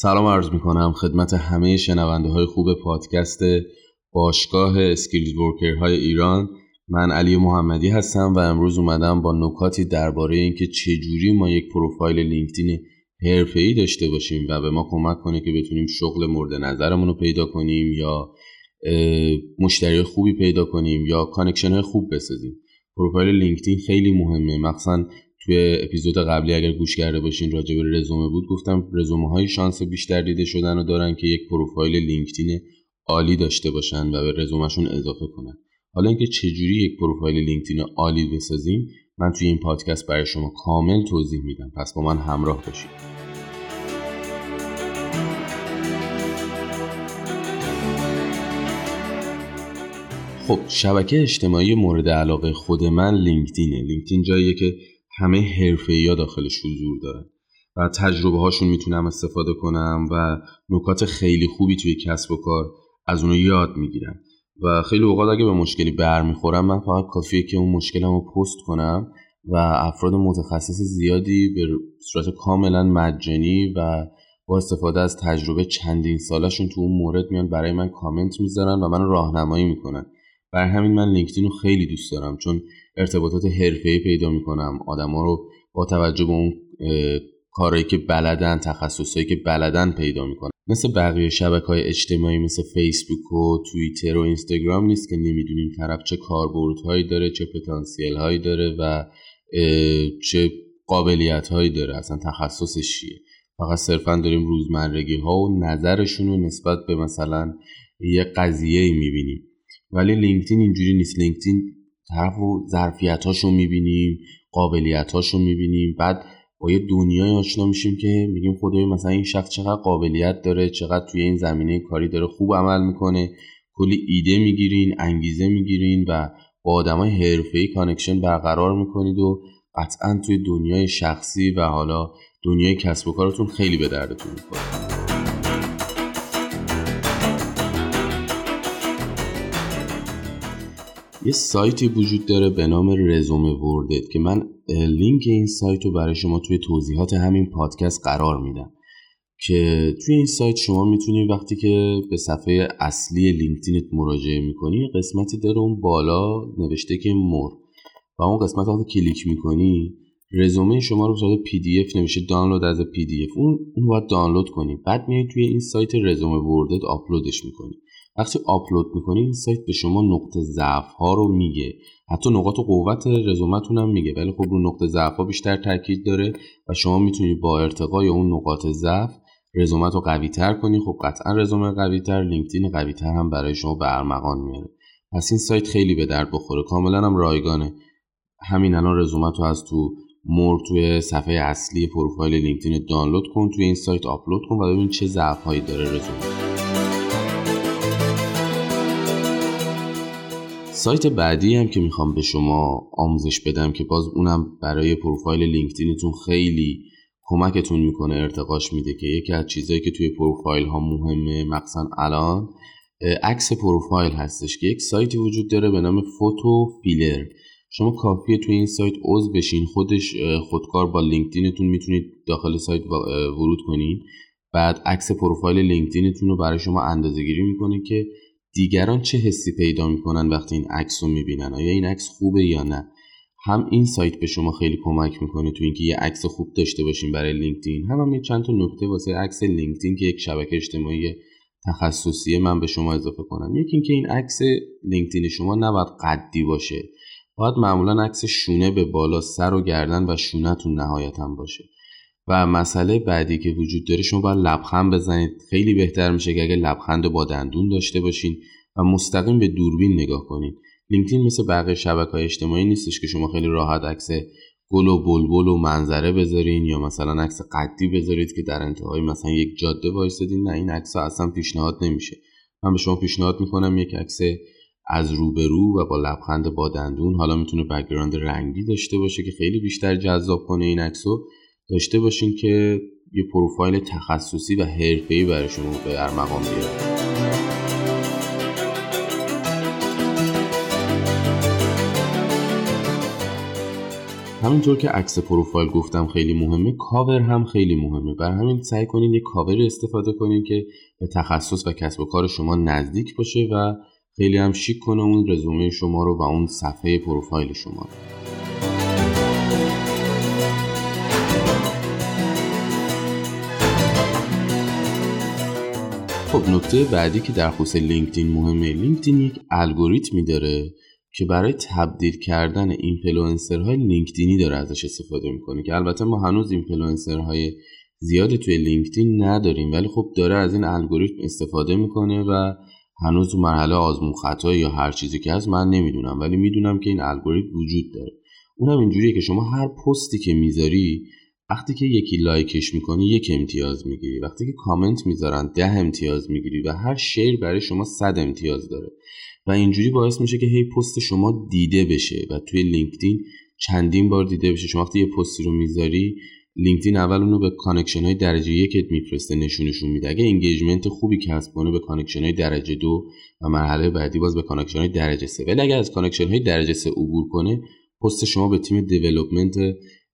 سلام عرض می کنم خدمت همه شنونده های خوب پادکست باشگاه skilled worker های ایران. من علی محمدی هستم و امروز اومدم با نکاتی درباره اینکه چجوری ما یک پروفایل لینکدین عالی داشته باشیم و به ما کمک کنه که بتونیم شغل مورد نظرمون رو پیدا کنیم یا مشتری خوبی پیدا کنیم یا connection های خوب بسازیم. پروفایل لینکدین خیلی مهمه. مخصوصا توی اپیزود قبلی اگر گوش کرده باشین راجع به رزومه بود گفتم رزومه هایی شانس بیشتر دیده شدن و دارن که یک پروفایل لینکدین عالی داشته باشن و به رزومهشون اضافه کنن. حالا اینکه چجوری یک پروفایل لینکدین عالی بسازیم من توی این پادکست برای شما کامل توضیح میدم. پس با من همراه باشید. خب شبکه اجتماعی مورد علاقه خود من لینکدینه. لینکدین جاییه که همه حرفه داخلش حضور دارن و تجربه هاشون می‌تونم استفاده کنم و نکات خیلی خوبی توی کسب و کار از اونو یاد می‌گیرم. و خیلی اوقات اگه به مشکلی برمیخورم من فقط کافیه که اون مشکلم رو پست کنم و افراد متخصص زیادی به صورت کاملا مجانی و با استفاده از تجربه چندین سالشون تو اون مورد میان برای من کامنت می‌ذارن و من راهنمایی می‌کنن. بر همین من لینکدین رو خیلی دوست دارم چون ارتباطات حرفه‌ای پیدا می‌کنم آدما رو با توجه به اون کارهایی که بلدن تخصصهایی که بلدن پیدا می‌کنم. مثل بقیه شبکه های اجتماعی مثل فیسبوک و توییتر و اینستاگرام نیست که نمی‌دونیم طرف چه کاربردهایی داره چه پتانسیل هایی داره و چه قابلیت هایی داره اصلا تخصصش چیه. فقط صرفا داریم روزمرگی ها و نظرشون رو نسبت به مثلا یه قضیه می‌بینیم. ولی لینکدین اینجوری نیست. لینکدین طرف و ظرفیت رو می‌بینیم قابلیت رو می‌بینیم. بعد با یه دنیایی آشنا میشیم که میگیم خدایی مثلا این شخص چقدر قابلیت داره چقدر توی این زمینه کاری داره خوب عمل می‌کنه. کلی ایده می‌گیرین انگیزه می‌گیرین و با آدمای حرفه‌ای connection برقرار می‌کنید و قطعا توی دنیای شخصی و حالا دنیای کسب و کارتون خیلی به دردتون می‌خوره. یه سایتی وجود داره به نام Resume Worded که من لینک این سایت رو برای شما توی توضیحات همین پادکست قرار میدم. که توی این سایت شما می‌تونی وقتی که به صفحه اصلی لینکدینت مراجعه می‌کنی قسمتی داره اون بالا نوشته که more. و اون قسمت وقتی کلیک می‌کنی رزومه شما رو صورت PDF نوشته دانلود از PDF. اون اون باید دانلود کنی. بعد میای توی این سایت Resume Worded آپلودش می‌کنی. وقتی آپلود می‌کنی این سایت به شما نقطه ضعف ها رو میگه. حتی نقاط قوت رزومتون هم میگه ولی خب رو نقطه ضعف ها بیشتر تاکید داره و شما می‌تونی با ارتقای اون نقاط ضعف رزومت رو قوی تر کنی. خب قطعا رزومه قوی تر لینکدین قوی تر هم برای شما به ارمغان میاره. پس این سایت خیلی به درد بخوره. کاملا هم رایگانه. همین الان رزومت رو از تو more توی صفحه اصلی پروفایل لینکدین دانلود کن توی این سایت آپلود کن و ببین چه ضعف هایی داره رزومه سایت بعدی هم که می‌خوام به شما آموزش بدم که باز اونم برای پروفایل لینکدینتون خیلی کمکتون می‌کنه ارتقاش میده که یکی از چیزهایی که توی پروفایل ها مهمه مخصوصا الان عکس پروفایل هستش که یک سایتی وجود داره به نام Photofeeler. شما کافیه توی این سایت عضو بشین خودش خودکار با لینکدینتون می‌تونید داخل سایت ورود کنین. بعد عکس پروفایل لینکدینتون رو برای شما اندازه گیری می‌کنه که دیگران چه حسی پیدا می‌کنن وقتی این عکس رو می‌بینن؟ آیا این عکس خوبه یا نه؟ هم این سایت به شما خیلی کمک می‌کنه تو اینکه یه عکس خوب داشته باشین برای لینکدین هم هم چند تا نکته واسه عکس لینکدین که یک شبکه اجتماعی تخصصی من به شما اضافه کنم. یکی اینکه این عکس لینکدین شما نباید قدی باشه. باید معمولا عکس شونه به بالا سر و گردن و شونهتون نهایتا باشه. و مسئله بعدی که وجود داره شما باید لبخند بزنید. خیلی بهتر میشه که اگه لبخند با دندون داشته باشین. و مستقیم به دوربین نگاه کنید. لینکدین مثل بقیه شبکه های اجتماعی نیستش که شما خیلی راحت عکس گل و بلبل و منظره بذارین یا مثلا عکس قدی بذارید که در انتهای مثلا یک جاده وایسادین. نه این عکس اصلا پیشنهاد نمیشه. من به شما پیشنهاد می‌کنم یک عکس از روبرو و با لبخند با دندون حالا می‌تونه background رنگی داشته باشه که خیلی بیشتر جذاب کنه این عکسو داشته باشین که یه پروفایل تخصصی و حرفه‌ای برای شما به ارمغان بیاره. همینطور که عکس پروفایل گفتم خیلی مهمه کاور هم خیلی مهمه. بر همین سعی کنید یک کاور استفاده کنید که به تخصص و کسب و کار شما نزدیک باشه و خیلی هم شیک کنه اون رزومه شما رو و اون صفحه پروفایل شما رو. خب نکته بعدی که در خصوص لینکدین مهمه لینکدین یک الگوریتمی داره که برای تبدیل کردن اینفلوئنسرهای لینکدینی داره ازش استفاده می‌کنه که البته ما هنوز اینفلوئنسرهای زیادی توی لینکدین نداریم ولی خب داره از این الگوریتم استفاده می‌کنه و هنوز تو مرحله آزمون خطا یا هر چیزی که هست من نمی‌دونم ولی می‌دونم که این الگوریتم وجود داره. اونم اینجوریه که شما هر پستی که می‌ذاری وقتی که یکی لایکش می‌کنی یک امتیاز می‌گیری. وقتی که کامنت می‌ذارن ده امتیاز می‌گیری و هر share برای شما صد امتیاز داره. و اینجوری باعث میشه که هی پست شما دیده بشه و توی لینکدین چندین بار دیده بشه. شما وقتی یه پستی رو می‌ذاری لینکدین اول اونو به connection های درجه یکت میفرسته نشونشون میده. اگه engagement خوبی کسب کنه به connection های درجه دو و مرحله بعدی باز به connection های درجه سه. ولی اگر از connection های درجه سه عبور کنه پست شما به تیم development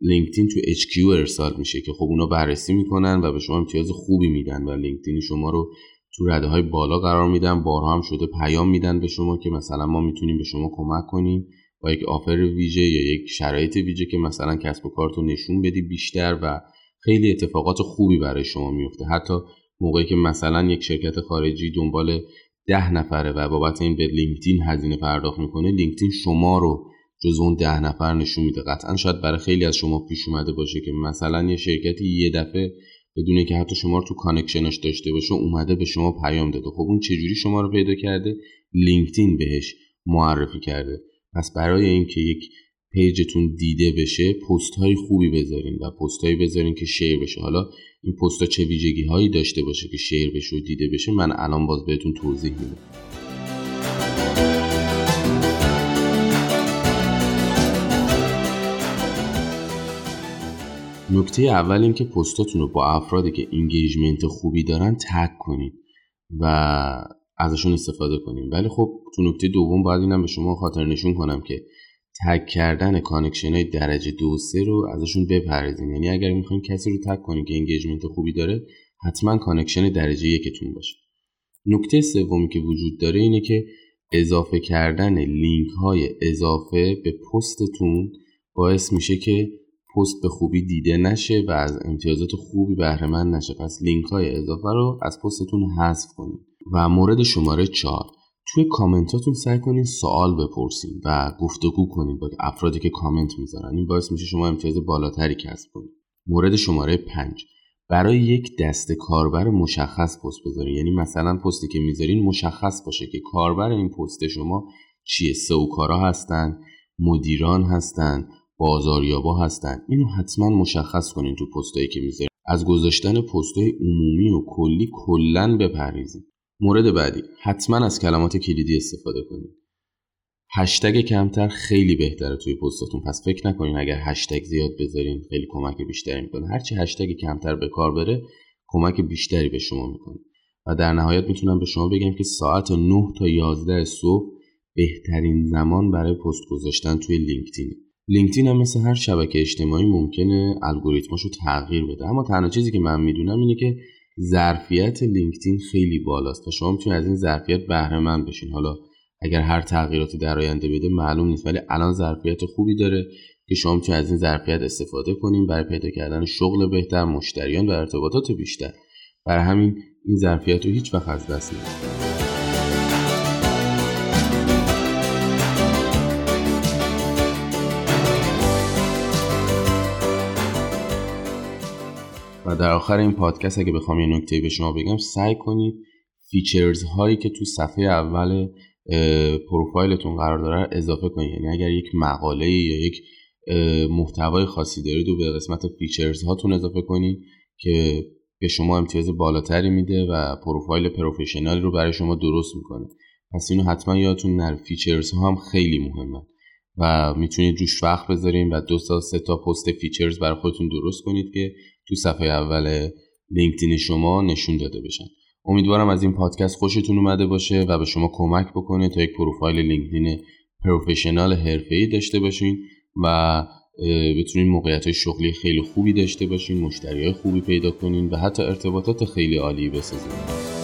لینکدین تو HQ ارسال میشه که خب اونا بررسی می‌کنن و به شما امتیاز خوبی میدن و لینکدین شما رو تو رده های بالا قرار میدن بارها هم شده پیام میدن به شما که مثلا ما می‌تونیم به شما کمک کنیم با یک آفر ویژه یا یک شرایط ویژه که مثلا کسب و کارتو نشون بدی بیشتر و خیلی اتفاقات خوبی برای شما میفته. حتی موقعی که مثلا یک شرکت خارجی دنبال ده نفره و بابت این به لینکدین هزینه پرداخت می‌کنه لینکدین شما رو جز اون ده نفر نشون میده. قطعا شاید برای خیلی از شما پیش اومده باشه که مثلا یه شرکتی یه دفعه بدونه که حتی شما رو تو connection اش داشته باشه اومده به شما پیام داده. خب اون چجوری شما رو پیدا کرده؟ لینکدین بهش معرفی کرده. پس برای اینکه یک page تون دیده بشه پست های خوبی بذارین و پست هایی بذارین که share بشه. حالا این پست چه ویژگی هایی داشته باشه که share بشه و دیده بشه من الان باز بهتون توضیح میدم. نکته اول این که پستاتون رو با افرادی که engagement خوبی دارن تگ کنید و ازشون استفاده کنیم ولی خب تو نکته دوم باید اینم به شما خاطر نشون کنم که تگ کردن connection های درجه دو سه رو ازشون بپرهیزین یعنی اگر می‌خواین کسی رو تگ کنید که engagement خوبی داره حتما connection درجه یکتون باشه. نکته سومی که وجود داره اینه که اضافه کردن لینک های اضافه به پستتون باعث میشه که پست به خوبی دیده نشه و از امتیازات خوبی بهره مند نشه. پس لینک های اضافه رو از پستتون حذف کنید. و مورد شماره 4 توی کامنتاتون سعی کنین سوال بپرسین و گفتگو کنین با افرادی که کامنت می‌ذارن. این باعث میشه شما امتیاز بالاتری کسب کنید. مورد شماره 5 برای یک دسته کاربر مشخص پست بذارین یعنی مثلا پستی که می‌ذارین مشخص باشه که کاربر این پست شما چیه؟ سوکارا هستن مدیران هستن بازاریابا هستن. اینو حتما مشخص کنین تو پستایی که می‌ذارین. از گذاشتن پستای عمومی و کلی کلا بپرهیزید. مورد بعدی حتما از کلمات کلیدی استفاده کنید هشتگ کمتر خیلی بهتره توی پستاتون. پس فکر نکنین اگر هشتگ زیاد بذارین خیلی کمک بیشتری می‌کنه. هرچی هشتگ کمتر به کار بره کمک بیشتری به شما می‌کنه. و در نهایت می‌تونم به شما بگم که ساعت 9 تا 11 صبح بهترین زمان برای پست گذاشتن توی لینکدین لینکدین هم مثل هر شبکه اجتماعی ممکنه الگوریتماشو تغییر بده. اما تنها چیزی که من می‌دونم اینه که ظرفیت لینکدین خیلی بالاست و شما می‌تونید از این ظرفیت بهره مند بشین. حالا اگر هر تغییراتی در آینده بده معلوم نیست ولی الان ظرفیت خوبی داره که شما می‌تونید از این ظرفیت استفاده کنیم برای پیدا کردن شغل بهتر مشتریان و ارتباطات بیشتر. برای همین این ظرفیت رو هیچ وقت از دست ندید و در آخر این پادکست اگه بخوام یه نکته به شما بگم سعی کنید features هایی که تو صفحه اول پروفایلتون قرار داره اضافه کنید. یعنی اگر یک مقاله یا یک محتوای خاصی دارید و به قسمت features هاتون اضافه کنید که به شما امتیاز بالاتری میده و پروفایل professional رو برای شما درست می‌کنه. پس اینو حتما یادتون نره features ها هم خیلی مهمه و می‌تونید روش وقت بذارین و دو تا سه تا پست features برای خودتون درست کنید که تو صفحه اول لینکدین شما نشون داده بشن. امیدوارم از این پادکست خوشتون اومده باشه و به شما کمک بکنه تا یک پروفایل لینکدین professional حرفه‌ای داشته باشین و بتونین موقعیت شغلی خیلی خوبی داشته باشین مشتری های خوبی پیدا کنین و حتی ارتباطات خیلی عالی بسازین.